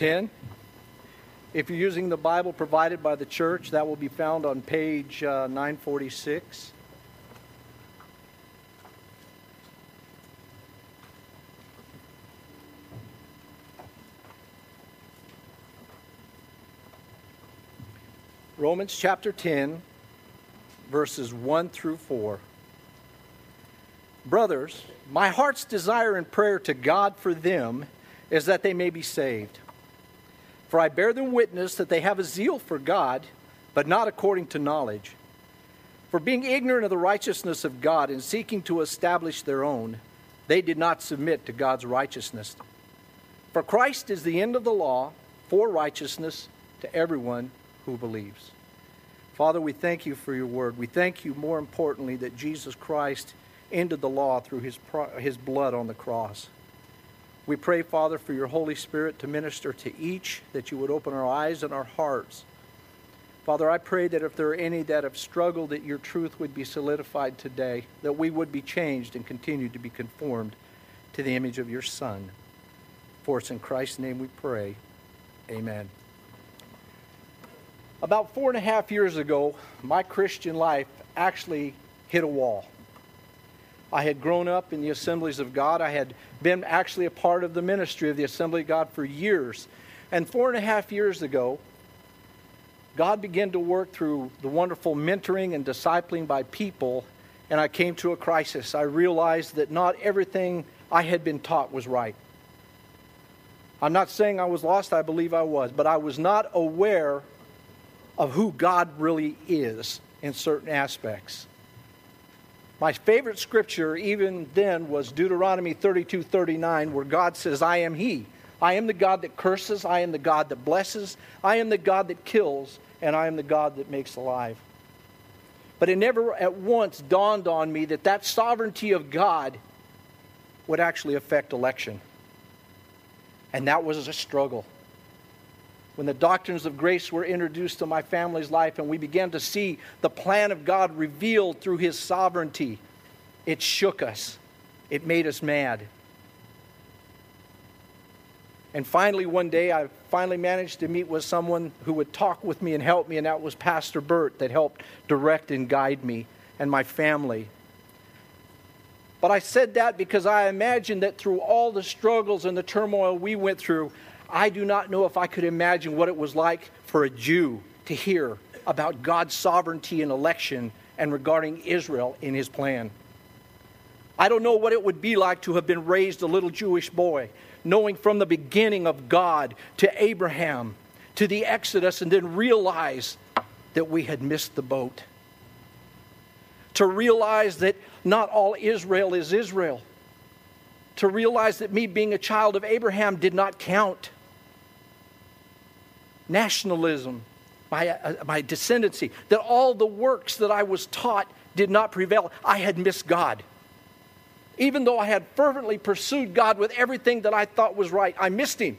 10. If you're using the Bible provided by the church, that will be found on page uh, 946. Romans chapter 10, verses 1 through 4. Brothers, my heart's desire and prayer to God for them is that they may be saved. For I bear them witness that they have a zeal for God, but not according to knowledge. For being ignorant of the righteousness of God and seeking to establish their own, they did not submit to God's righteousness. For Christ is the end of the law for righteousness to everyone who believes. Father, we thank you for your word. We thank you, more importantly, that Jesus Christ ended the law through his, his blood on the cross. We pray, Father, for your Holy Spirit to minister to each, that you would open our eyes and our hearts. Father, I pray that if there are any that have struggled, that your truth would be solidified today, that we would be changed and continue to be conformed to the image of your Son. For it's in Christ's name we pray. Amen. About four and a half years ago, my Christian life actually hit a wall. I had grown up in the assemblies of God. I had been actually a part of the ministry of the Assembly of God for years. And four and a half years ago, God began to work through the wonderful mentoring and discipling by people, and I came to a crisis. I realized that not everything I had been taught was right. I'm not saying I was lost, I believe I was, but I was not aware of who God really is in certain aspects. My favorite scripture, even then, was Deuteronomy 32 39, where God says, I am He. I am the God that curses. I am the God that blesses. I am the God that kills. And I am the God that makes alive. But it never at once dawned on me that that sovereignty of God would actually affect election. And that was a struggle when the doctrines of grace were introduced to my family's life and we began to see the plan of God revealed through His sovereignty, it shook us. It made us mad. And finally, one day, I finally managed to meet with someone who would talk with me and help me, and that was Pastor Burt that helped direct and guide me and my family. But I said that because I imagined that through all the struggles and the turmoil we went through, I do not know if I could imagine what it was like for a Jew to hear about God's sovereignty and election and regarding Israel in his plan. I don't know what it would be like to have been raised a little Jewish boy, knowing from the beginning of God to Abraham to the Exodus and then realize that we had missed the boat. To realize that not all Israel is Israel. To realize that me being a child of Abraham did not count nationalism, my, uh, my descendancy, that all the works that I was taught did not prevail. I had missed God. Even though I had fervently pursued God with everything that I thought was right, I missed Him.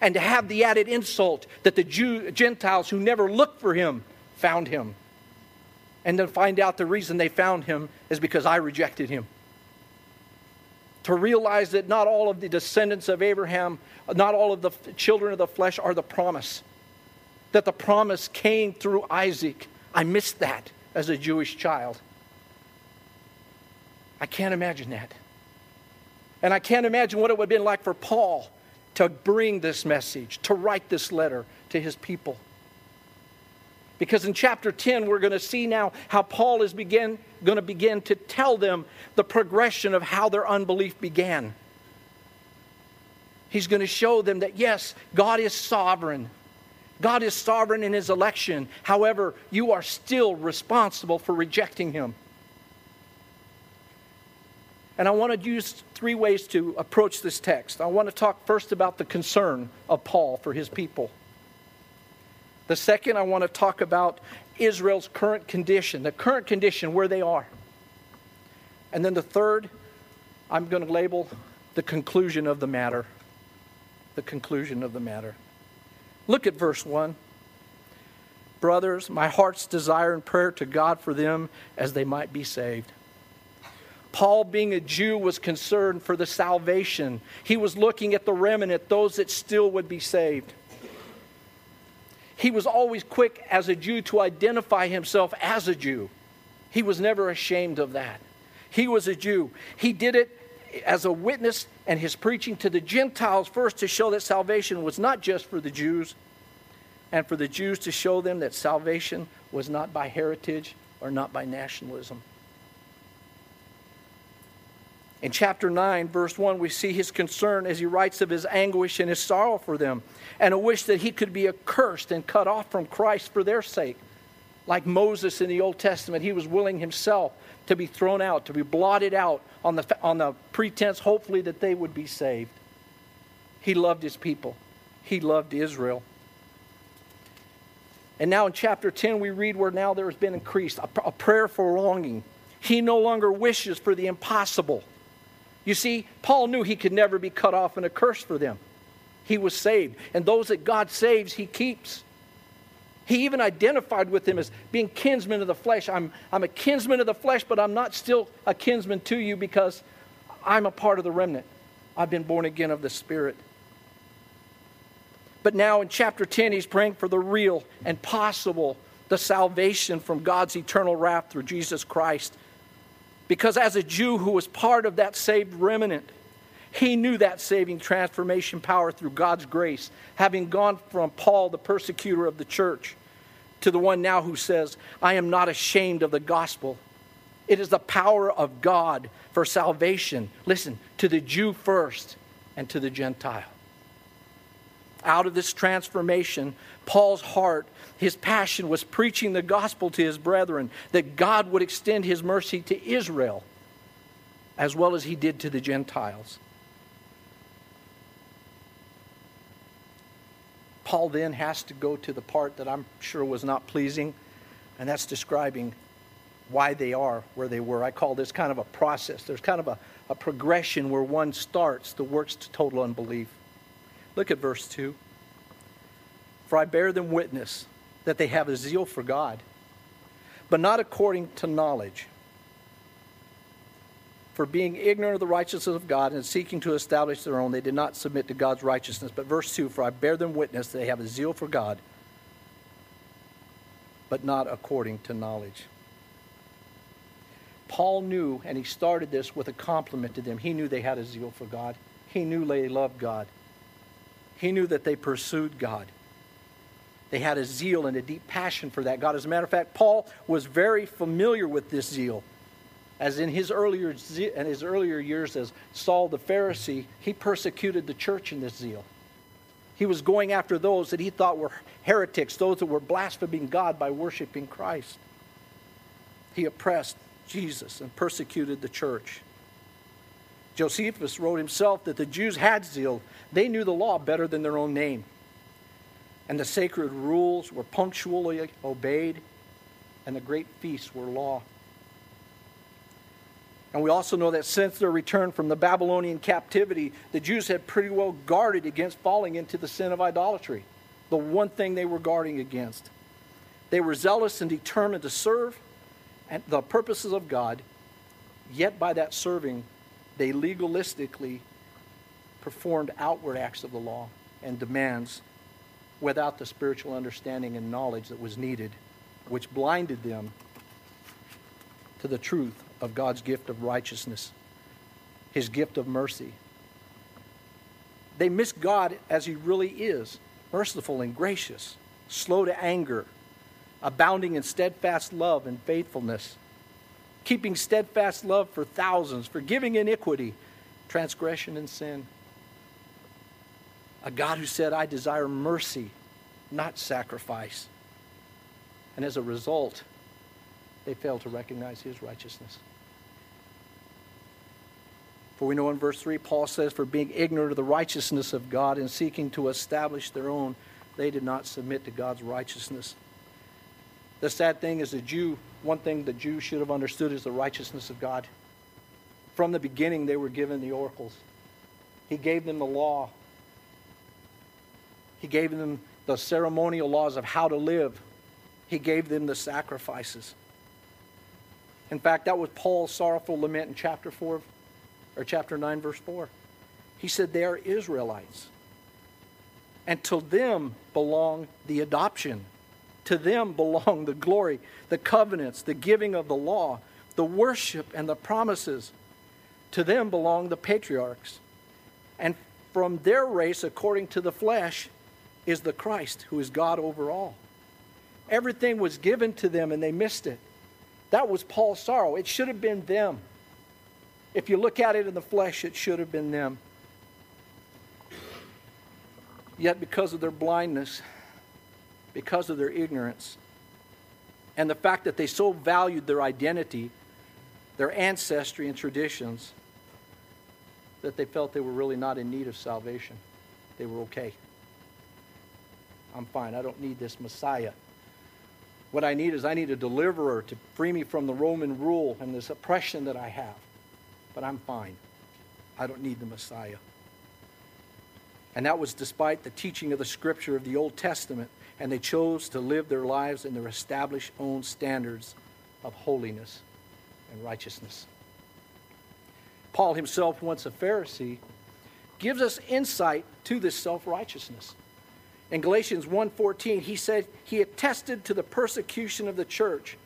And to have the added insult that the Jew, Gentiles who never looked for Him found Him. And then find out the reason they found Him is because I rejected Him to realize that not all of the descendants of Abraham, not all of the children of the flesh are the promise. That the promise came through Isaac. I missed that as a Jewish child. I can't imagine that. And I can't imagine what it would have been like for Paul to bring this message, to write this letter to his people. Because in chapter 10, we're going to see now how Paul is begin, going to begin to tell them the progression of how their unbelief began. He's going to show them that, yes, God is sovereign. God is sovereign in his election. However, you are still responsible for rejecting him. And I want to use three ways to approach this text. I want to talk first about the concern of Paul for his people. The second, I want to talk about Israel's current condition, the current condition where they are. And then the third, I'm going to label the conclusion of the matter. The conclusion of the matter. Look at verse 1. Brothers, my heart's desire and prayer to God for them as they might be saved. Paul, being a Jew, was concerned for the salvation. He was looking at the remnant, those that still would be saved. He was always quick as a Jew to identify himself as a Jew. He was never ashamed of that. He was a Jew. He did it as a witness and his preaching to the Gentiles first to show that salvation was not just for the Jews, and for the Jews to show them that salvation was not by heritage or not by nationalism. In chapter 9, verse 1, we see his concern as he writes of his anguish and his sorrow for them, and a wish that he could be accursed and cut off from Christ for their sake. Like Moses in the Old Testament, he was willing himself to be thrown out, to be blotted out on the, on the pretense, hopefully, that they would be saved. He loved his people, he loved Israel. And now in chapter 10, we read where now there has been increased a, prayer for longing. He no longer wishes for the impossible. You see, Paul knew he could never be cut off and a curse for them. He was saved. And those that God saves, he keeps. He even identified with them as being kinsmen of the flesh. I'm, I'm a kinsman of the flesh, but I'm not still a kinsman to you because I'm a part of the remnant. I've been born again of the Spirit. But now in chapter 10, he's praying for the real and possible, the salvation from God's eternal wrath through Jesus Christ. Because as a Jew who was part of that saved remnant, he knew that saving transformation power through God's grace, having gone from Paul, the persecutor of the church, to the one now who says, I am not ashamed of the gospel. It is the power of God for salvation. Listen, to the Jew first and to the Gentile out of this transformation, Paul's heart, his passion was preaching the gospel to his brethren, that God would extend his mercy to Israel as well as he did to the Gentiles. Paul then has to go to the part that I'm sure was not pleasing, and that's describing why they are where they were. I call this kind of a process. There's kind of a, a progression where one starts the works to total unbelief. Look at verse 2. For I bear them witness that they have a zeal for God, but not according to knowledge. For being ignorant of the righteousness of God and seeking to establish their own, they did not submit to God's righteousness. But verse 2 For I bear them witness that they have a zeal for God, but not according to knowledge. Paul knew, and he started this with a compliment to them. He knew they had a zeal for God, he knew they loved God. He knew that they pursued God. They had a zeal and a deep passion for that God. As a matter of fact, Paul was very familiar with this zeal. As in his earlier, in his earlier years as Saul the Pharisee, he persecuted the church in this zeal. He was going after those that he thought were heretics, those that were blaspheming God by worshiping Christ. He oppressed Jesus and persecuted the church. Josephus wrote himself that the Jews had zeal. They knew the law better than their own name. And the sacred rules were punctually obeyed, and the great feasts were law. And we also know that since their return from the Babylonian captivity, the Jews had pretty well guarded against falling into the sin of idolatry, the one thing they were guarding against. They were zealous and determined to serve the purposes of God, yet by that serving, they legalistically performed outward acts of the law and demands without the spiritual understanding and knowledge that was needed, which blinded them to the truth of God's gift of righteousness, his gift of mercy. They miss God as he really is merciful and gracious, slow to anger, abounding in steadfast love and faithfulness keeping steadfast love for thousands, forgiving iniquity, transgression, and sin. A God who said, I desire mercy, not sacrifice. And as a result, they fail to recognize his righteousness. For we know in verse 3, Paul says, For being ignorant of the righteousness of God and seeking to establish their own, they did not submit to God's righteousness. The sad thing is, the Jew one thing the Jews should have understood is the righteousness of God. From the beginning, they were given the oracles. He gave them the law. He gave them the ceremonial laws of how to live. He gave them the sacrifices. In fact, that was Paul's sorrowful lament in chapter 4 or chapter 9 verse 4. He said they are Israelites. And to them belong the adoption. To them belong the glory, the covenants, the giving of the law, the worship and the promises. To them belong the patriarchs. And from their race, according to the flesh, is the Christ, who is God over all. Everything was given to them and they missed it. That was Paul's sorrow. It should have been them. If you look at it in the flesh, it should have been them. Yet, because of their blindness, because of their ignorance, and the fact that they so valued their identity, their ancestry, and traditions, that they felt they were really not in need of salvation. They were okay. I'm fine. I don't need this Messiah. What I need is I need a deliverer to free me from the Roman rule and this oppression that I have. But I'm fine. I don't need the Messiah. And that was despite the teaching of the scripture of the Old Testament, and they chose to live their lives in their established own standards of holiness and righteousness. Paul himself, once a Pharisee, gives us insight to this self-righteousness. In Galatians 1:14, he said he attested to the persecution of the church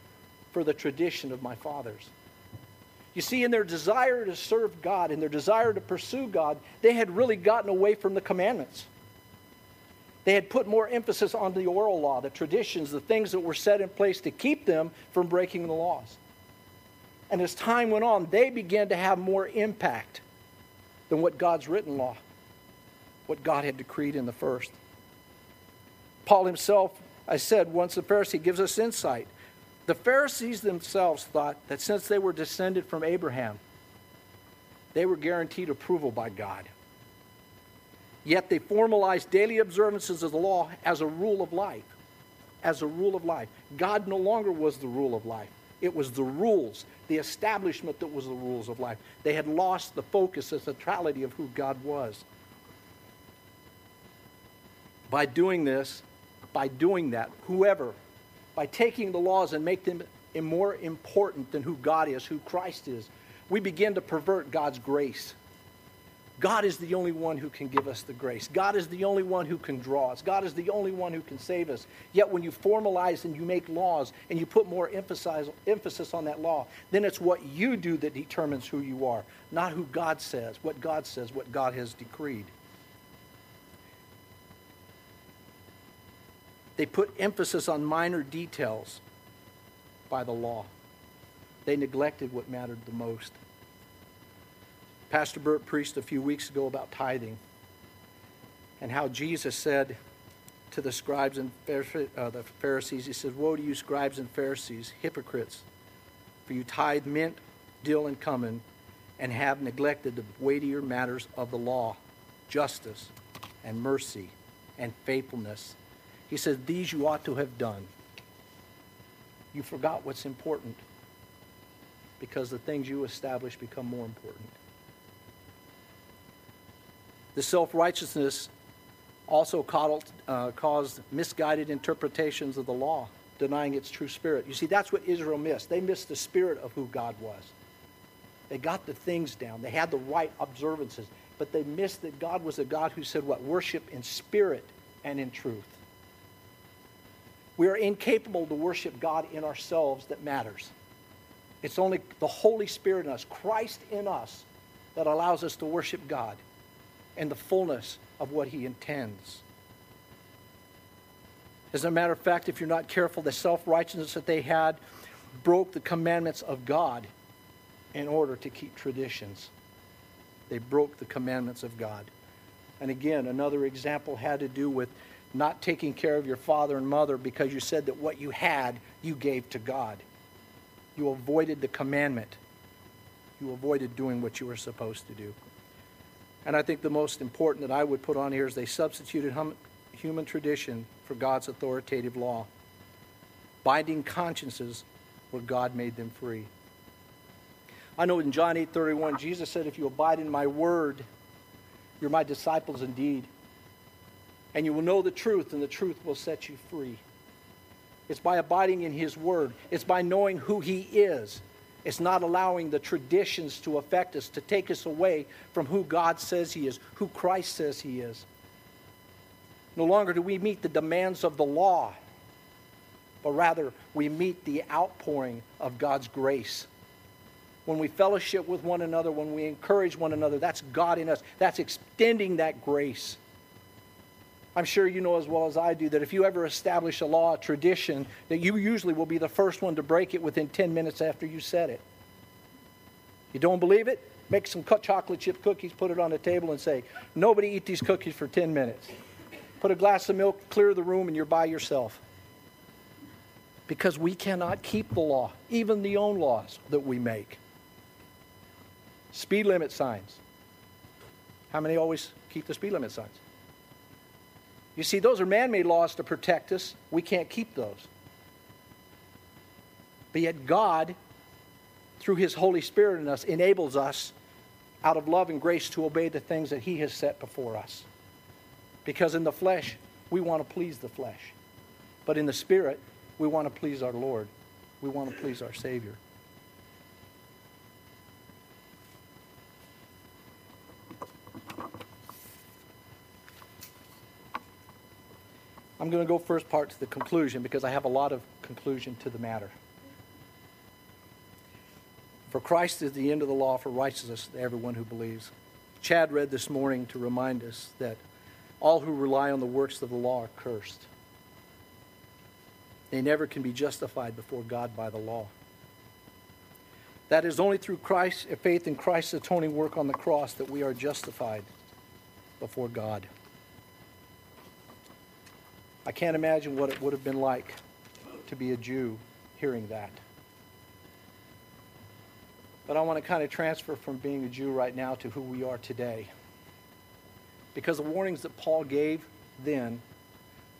for the tradition of my fathers. You see, in their desire to serve God, in their desire to pursue God, they had really gotten away from the commandments. They had put more emphasis on the oral law, the traditions, the things that were set in place to keep them from breaking the laws. And as time went on, they began to have more impact than what God's written law, what God had decreed in the first. Paul himself, I said, once a Pharisee, gives us insight. The Pharisees themselves thought that since they were descended from Abraham, they were guaranteed approval by God. Yet they formalized daily observances of the law as a rule of life. As a rule of life. God no longer was the rule of life. It was the rules, the establishment that was the rules of life. They had lost the focus, the centrality of who God was. By doing this, by doing that, whoever, by taking the laws and make them more important than who God is, who Christ is, we begin to pervert God's grace. God is the only one who can give us the grace. God is the only one who can draw us. God is the only one who can save us. Yet when you formalize and you make laws and you put more emphasis, emphasis on that law, then it's what you do that determines who you are, not who God says, what God says, what God has decreed. They put emphasis on minor details by the law. They neglected what mattered the most. Pastor Burt preached a few weeks ago about tithing and how Jesus said to the scribes and uh, the Pharisees, He said, Woe to you, scribes and Pharisees, hypocrites, for you tithe mint, dill, and cumin, and have neglected the weightier matters of the law, justice, and mercy, and faithfulness he says, These you ought to have done. You forgot what's important because the things you establish become more important. The self righteousness also caused, uh, caused misguided interpretations of the law, denying its true spirit. You see, that's what Israel missed. They missed the spirit of who God was. They got the things down, they had the right observances, but they missed that God was a God who said, What? Worship in spirit and in truth. We are incapable to worship God in ourselves that matters. It's only the Holy Spirit in us, Christ in us, that allows us to worship God in the fullness of what He intends. As a matter of fact, if you're not careful, the self righteousness that they had broke the commandments of God in order to keep traditions. They broke the commandments of God. And again, another example had to do with not taking care of your father and mother because you said that what you had you gave to God. You avoided the commandment. You avoided doing what you were supposed to do. And I think the most important that I would put on here is they substituted hum- human tradition for God's authoritative law, binding consciences where God made them free. I know in John 8:31 Jesus said if you abide in my word you're my disciples indeed and you will know the truth, and the truth will set you free. It's by abiding in His Word, it's by knowing who He is. It's not allowing the traditions to affect us, to take us away from who God says He is, who Christ says He is. No longer do we meet the demands of the law, but rather we meet the outpouring of God's grace. When we fellowship with one another, when we encourage one another, that's God in us. That's extending that grace. I'm sure you know as well as I do that if you ever establish a law, a tradition, that you usually will be the first one to break it within 10 minutes after you said it. You don't believe it? Make some chocolate chip cookies, put it on the table, and say, Nobody eat these cookies for 10 minutes. Put a glass of milk, clear the room, and you're by yourself. Because we cannot keep the law, even the own laws that we make. Speed limit signs. How many always keep the speed limit signs? You see, those are man made laws to protect us. We can't keep those. But yet, God, through His Holy Spirit in us, enables us out of love and grace to obey the things that He has set before us. Because in the flesh, we want to please the flesh. But in the Spirit, we want to please our Lord. We want to please our Savior. I'm going to go first part to the conclusion because I have a lot of conclusion to the matter. For Christ is the end of the law for righteousness to everyone who believes. Chad read this morning to remind us that all who rely on the works of the law are cursed. They never can be justified before God by the law. That is only through Christ, faith in Christ's atoning work on the cross that we are justified before God. I can't imagine what it would have been like to be a Jew hearing that. But I want to kind of transfer from being a Jew right now to who we are today. Because the warnings that Paul gave then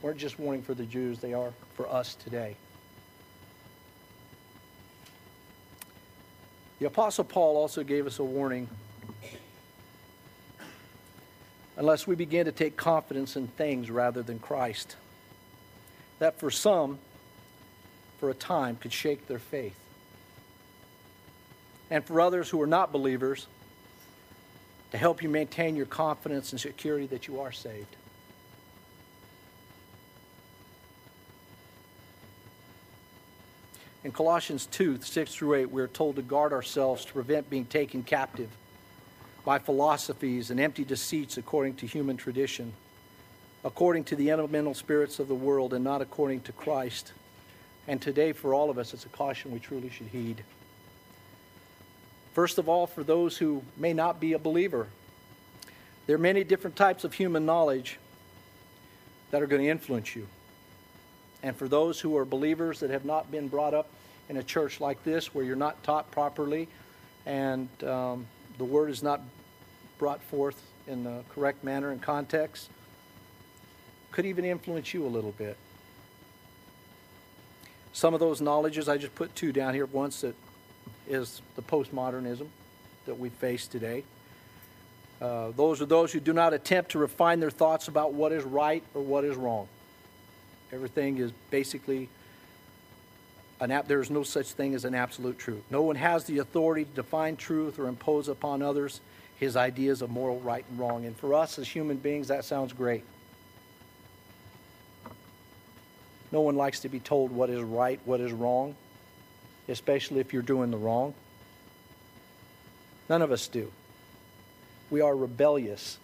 weren't just warning for the Jews, they are for us today. The Apostle Paul also gave us a warning. Unless we begin to take confidence in things rather than Christ that for some, for a time, could shake their faith. And for others who are not believers, to help you maintain your confidence and security that you are saved. In Colossians 2 6 through 8, we are told to guard ourselves to prevent being taken captive by philosophies and empty deceits according to human tradition according to the elemental spirits of the world and not according to Christ. And today, for all of us, it's a caution we truly should heed. First of all, for those who may not be a believer, there are many different types of human knowledge that are going to influence you. And for those who are believers that have not been brought up in a church like this, where you're not taught properly and um, the word is not brought forth in the correct manner and context, could even influence you a little bit. Some of those knowledges, I just put two down here once that is the postmodernism that we face today. Uh, those are those who do not attempt to refine their thoughts about what is right or what is wrong. Everything is basically an ap- there is no such thing as an absolute truth. No one has the authority to define truth or impose upon others his ideas of moral right and wrong. And for us as human beings, that sounds great. No one likes to be told what is right, what is wrong, especially if you're doing the wrong. None of us do. We are rebellious.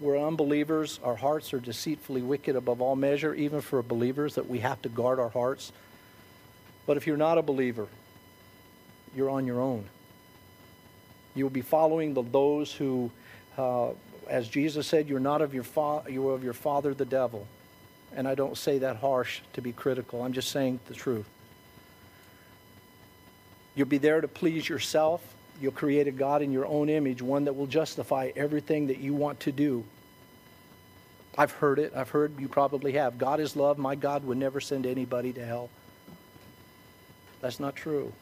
We're unbelievers. Our hearts are deceitfully wicked above all measure, even for believers, that we have to guard our hearts. But if you're not a believer, you're on your own. You'll be following the, those who, uh, as Jesus said, you're not of your, fa- you're of your father, the devil and I don't say that harsh to be critical. I'm just saying the truth. You'll be there to please yourself. You'll create a God in your own image, one that will justify everything that you want to do. I've heard it. I've heard you probably have. God is love. My God would never send anybody to hell. That's not true.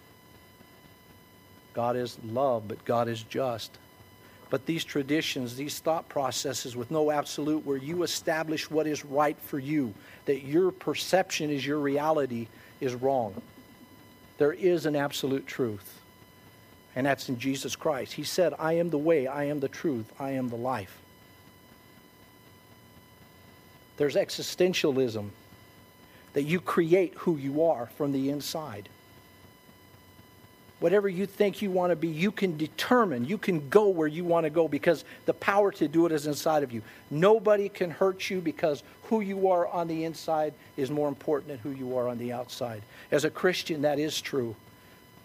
God is love, but God is just. But these traditions, these thought processes with no absolute, where you establish what is right for you, that your perception is your reality, is wrong. There is an absolute truth, and that's in Jesus Christ. He said, I am the way, I am the truth, I am the life. There's existentialism that you create who you are from the inside. Whatever you think you want to be, you can determine, you can go where you want to go because the power to do it is inside of you. Nobody can hurt you because who you are on the inside is more important than who you are on the outside. As a Christian, that is true.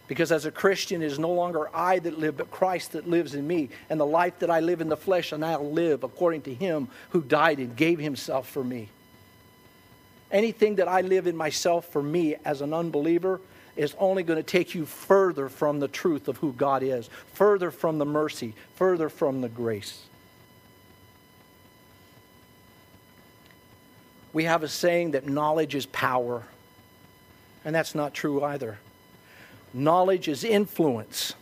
Because as a Christian, it is no longer I that live, but Christ that lives in me. And the life that I live in the flesh, and I'll live according to him who died and gave himself for me. Anything that I live in myself for me as an unbeliever is only going to take you further from the truth of who God is, further from the mercy, further from the grace. We have a saying that knowledge is power, and that's not true either. Knowledge is influence.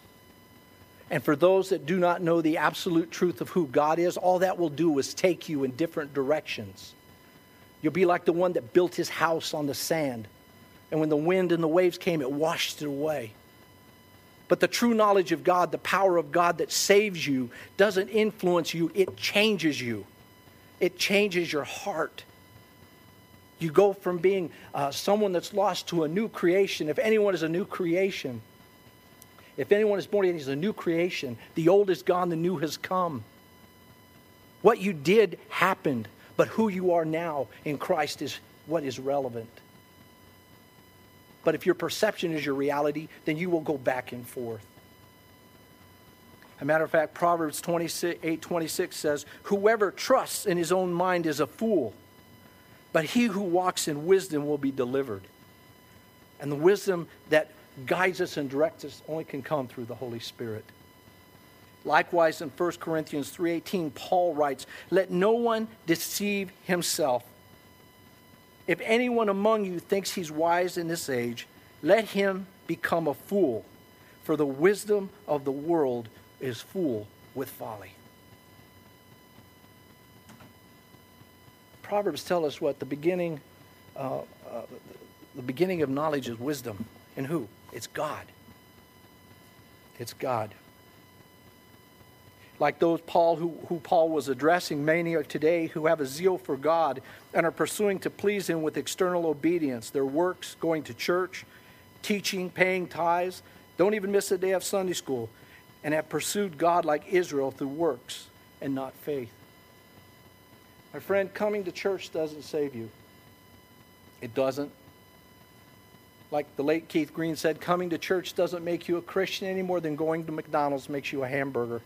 And for those that do not know the absolute truth of who God is, all that will do is take you in different directions. You'll be like the one that built his house on the sand. And when the wind and the waves came, it washed it away. But the true knowledge of God, the power of God that saves you, doesn't influence you, it changes you. It changes your heart. You go from being uh, someone that's lost to a new creation. If anyone is a new creation, if anyone is born again, he's a new creation. The old is gone, the new has come. What you did happened, but who you are now in Christ is what is relevant. But if your perception is your reality, then you will go back and forth. A matter of fact, Proverbs 28 26 says, Whoever trusts in his own mind is a fool but he who walks in wisdom will be delivered. And the wisdom that guides us and directs us only can come through the Holy Spirit. Likewise in 1 Corinthians 3:18 Paul writes, "Let no one deceive himself. If anyone among you thinks he's wise in this age, let him become a fool, for the wisdom of the world is full with folly." Proverbs tell us what the beginning, uh, uh, the beginning of knowledge is wisdom. And who? It's God. It's God. Like those Paul who, who Paul was addressing, many today who have a zeal for God and are pursuing to please Him with external obedience. Their works, going to church, teaching, paying tithes, don't even miss a day of Sunday school, and have pursued God like Israel through works and not faith. My friend, coming to church doesn't save you. It doesn't. Like the late Keith Green said, coming to church doesn't make you a Christian any more than going to McDonald's makes you a hamburger.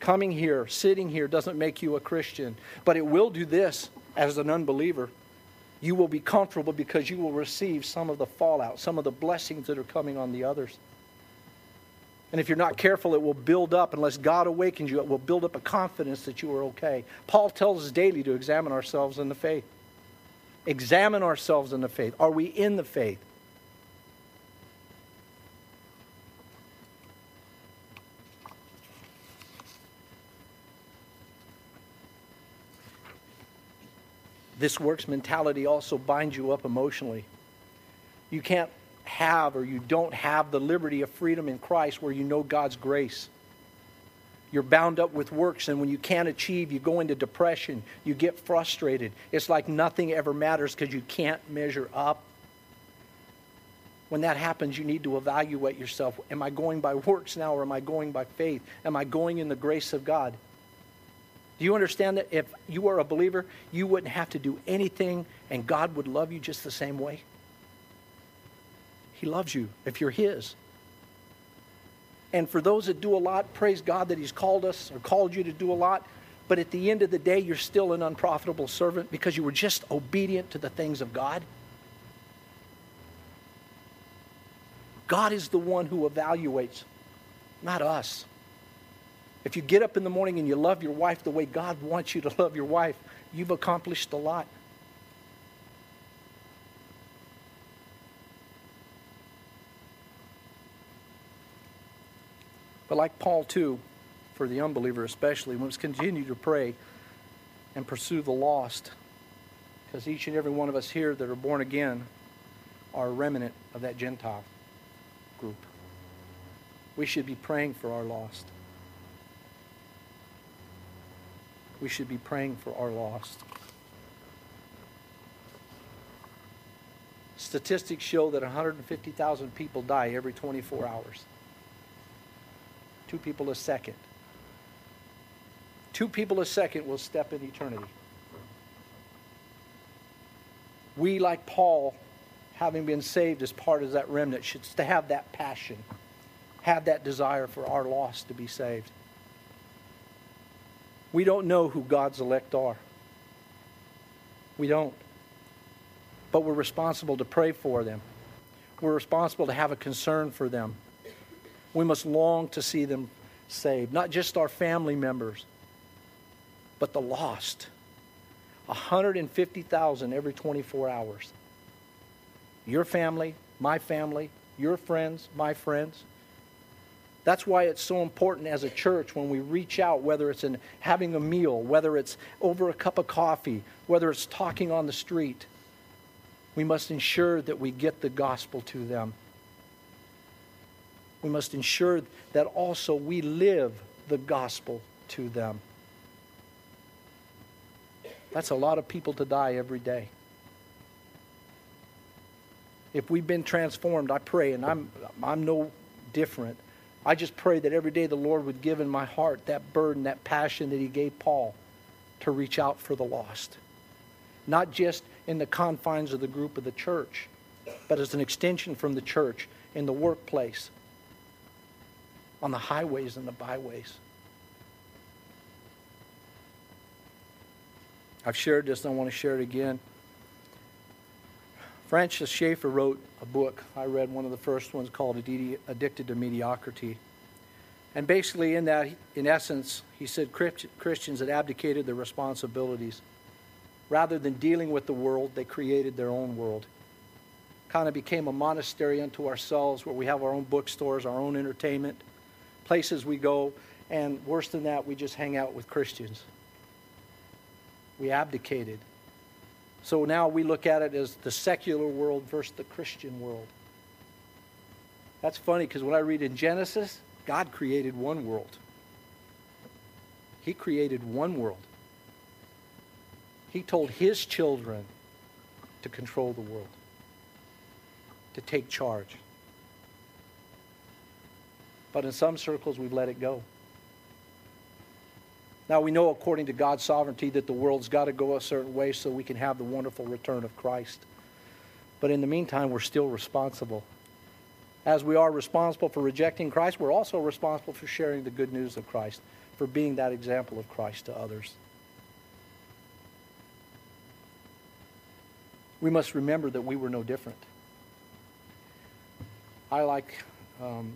Coming here, sitting here, doesn't make you a Christian. But it will do this as an unbeliever. You will be comfortable because you will receive some of the fallout, some of the blessings that are coming on the others. And if you're not careful, it will build up, unless God awakens you, it will build up a confidence that you are okay. Paul tells us daily to examine ourselves in the faith. Examine ourselves in the faith. Are we in the faith? This works mentality also binds you up emotionally. You can't have or you don't have the liberty of freedom in Christ where you know God's grace. You're bound up with works, and when you can't achieve, you go into depression. You get frustrated. It's like nothing ever matters because you can't measure up. When that happens, you need to evaluate yourself. Am I going by works now, or am I going by faith? Am I going in the grace of God? Do you understand that if you are a believer, you wouldn't have to do anything, and God would love you just the same way? He loves you if you're His. And for those that do a lot, praise God that He's called us or called you to do a lot. But at the end of the day, you're still an unprofitable servant because you were just obedient to the things of God. God is the one who evaluates, not us. If you get up in the morning and you love your wife the way God wants you to love your wife, you've accomplished a lot. But like Paul, too, for the unbeliever especially, we must continue to pray and pursue the lost. Because each and every one of us here that are born again, are a remnant of that Gentile group. We should be praying for our lost. We should be praying for our lost. Statistics show that 150,000 people die every 24 hours. Two people a second. Two people a second will step in eternity. We, like Paul, having been saved as part of that remnant, should have that passion, have that desire for our lost to be saved. We don't know who God's elect are. We don't. But we're responsible to pray for them. We're responsible to have a concern for them. We must long to see them saved, not just our family members, but the lost. 150,000 every 24 hours. Your family, my family, your friends, my friends. That's why it's so important as a church when we reach out, whether it's in having a meal, whether it's over a cup of coffee, whether it's talking on the street. We must ensure that we get the gospel to them. We must ensure that also we live the gospel to them. That's a lot of people to die every day. If we've been transformed, I pray, and I'm, I'm no different. I just pray that every day the Lord would give in my heart that burden, that passion that He gave Paul to reach out for the lost. Not just in the confines of the group of the church, but as an extension from the church in the workplace, on the highways and the byways. I've shared this and I want to share it again. Francis Schaeffer wrote a book. I read one of the first ones called Addicted to Mediocrity. And basically, in that, in essence, he said Christians had abdicated their responsibilities. Rather than dealing with the world, they created their own world. Kind of became a monastery unto ourselves where we have our own bookstores, our own entertainment, places we go, and worse than that, we just hang out with Christians. We abdicated. So now we look at it as the secular world versus the Christian world. That's funny because when I read in Genesis, God created one world. He created one world. He told his children to control the world, to take charge. But in some circles, we've let it go. Now we know, according to God's sovereignty, that the world's got to go a certain way so we can have the wonderful return of Christ. But in the meantime, we're still responsible. As we are responsible for rejecting Christ, we're also responsible for sharing the good news of Christ, for being that example of Christ to others. We must remember that we were no different. I like um,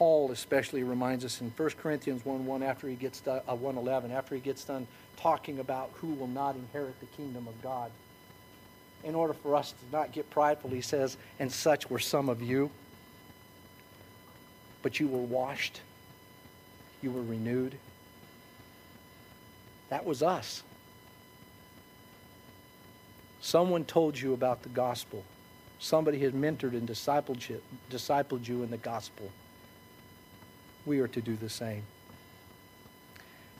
Paul especially reminds us in 1 Corinthians 1 1 after he gets done, uh, 111, after he gets done talking about who will not inherit the kingdom of God. In order for us to not get prideful, he says, and such were some of you, but you were washed, you were renewed. That was us. Someone told you about the gospel. Somebody has mentored and discipled you in the gospel we are to do the same.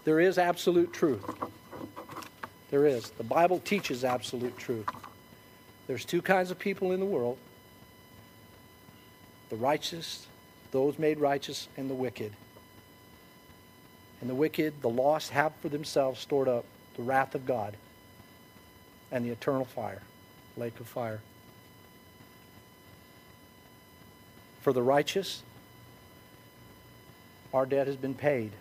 There is absolute truth. There is. The Bible teaches absolute truth. There's two kinds of people in the world the righteous, those made righteous, and the wicked. And the wicked, the lost, have for themselves stored up the wrath of God and the eternal fire, lake of fire. For the righteous, our debt has been paid.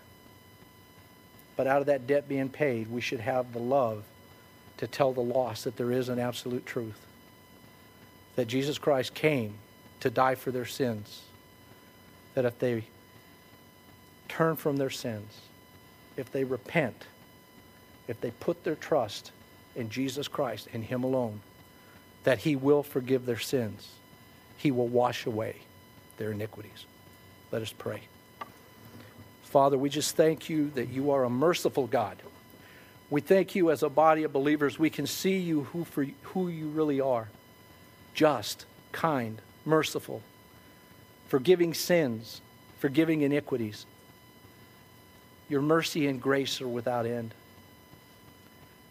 But out of that debt being paid, we should have the love to tell the lost that there is an absolute truth. That Jesus Christ came to die for their sins. That if they turn from their sins, if they repent, if they put their trust in Jesus Christ and Him alone, that He will forgive their sins. He will wash away their iniquities. Let us pray. Father, we just thank you that you are a merciful God. We thank you as a body of believers, we can see you who, for, who you really are. just, kind, merciful, forgiving sins, forgiving iniquities. Your mercy and grace are without end.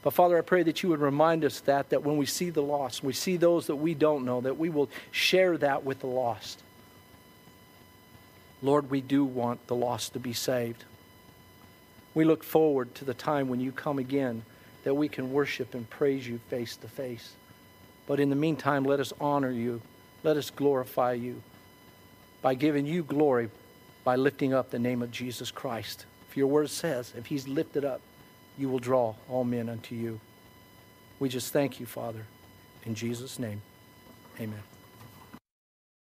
But Father, I pray that you would remind us that that when we see the lost, we see those that we don't know, that we will share that with the lost. Lord, we do want the lost to be saved. We look forward to the time when you come again that we can worship and praise you face to face. But in the meantime, let us honor you. Let us glorify you by giving you glory by lifting up the name of Jesus Christ. If your word says, if he's lifted up, you will draw all men unto you. We just thank you, Father. In Jesus' name, amen.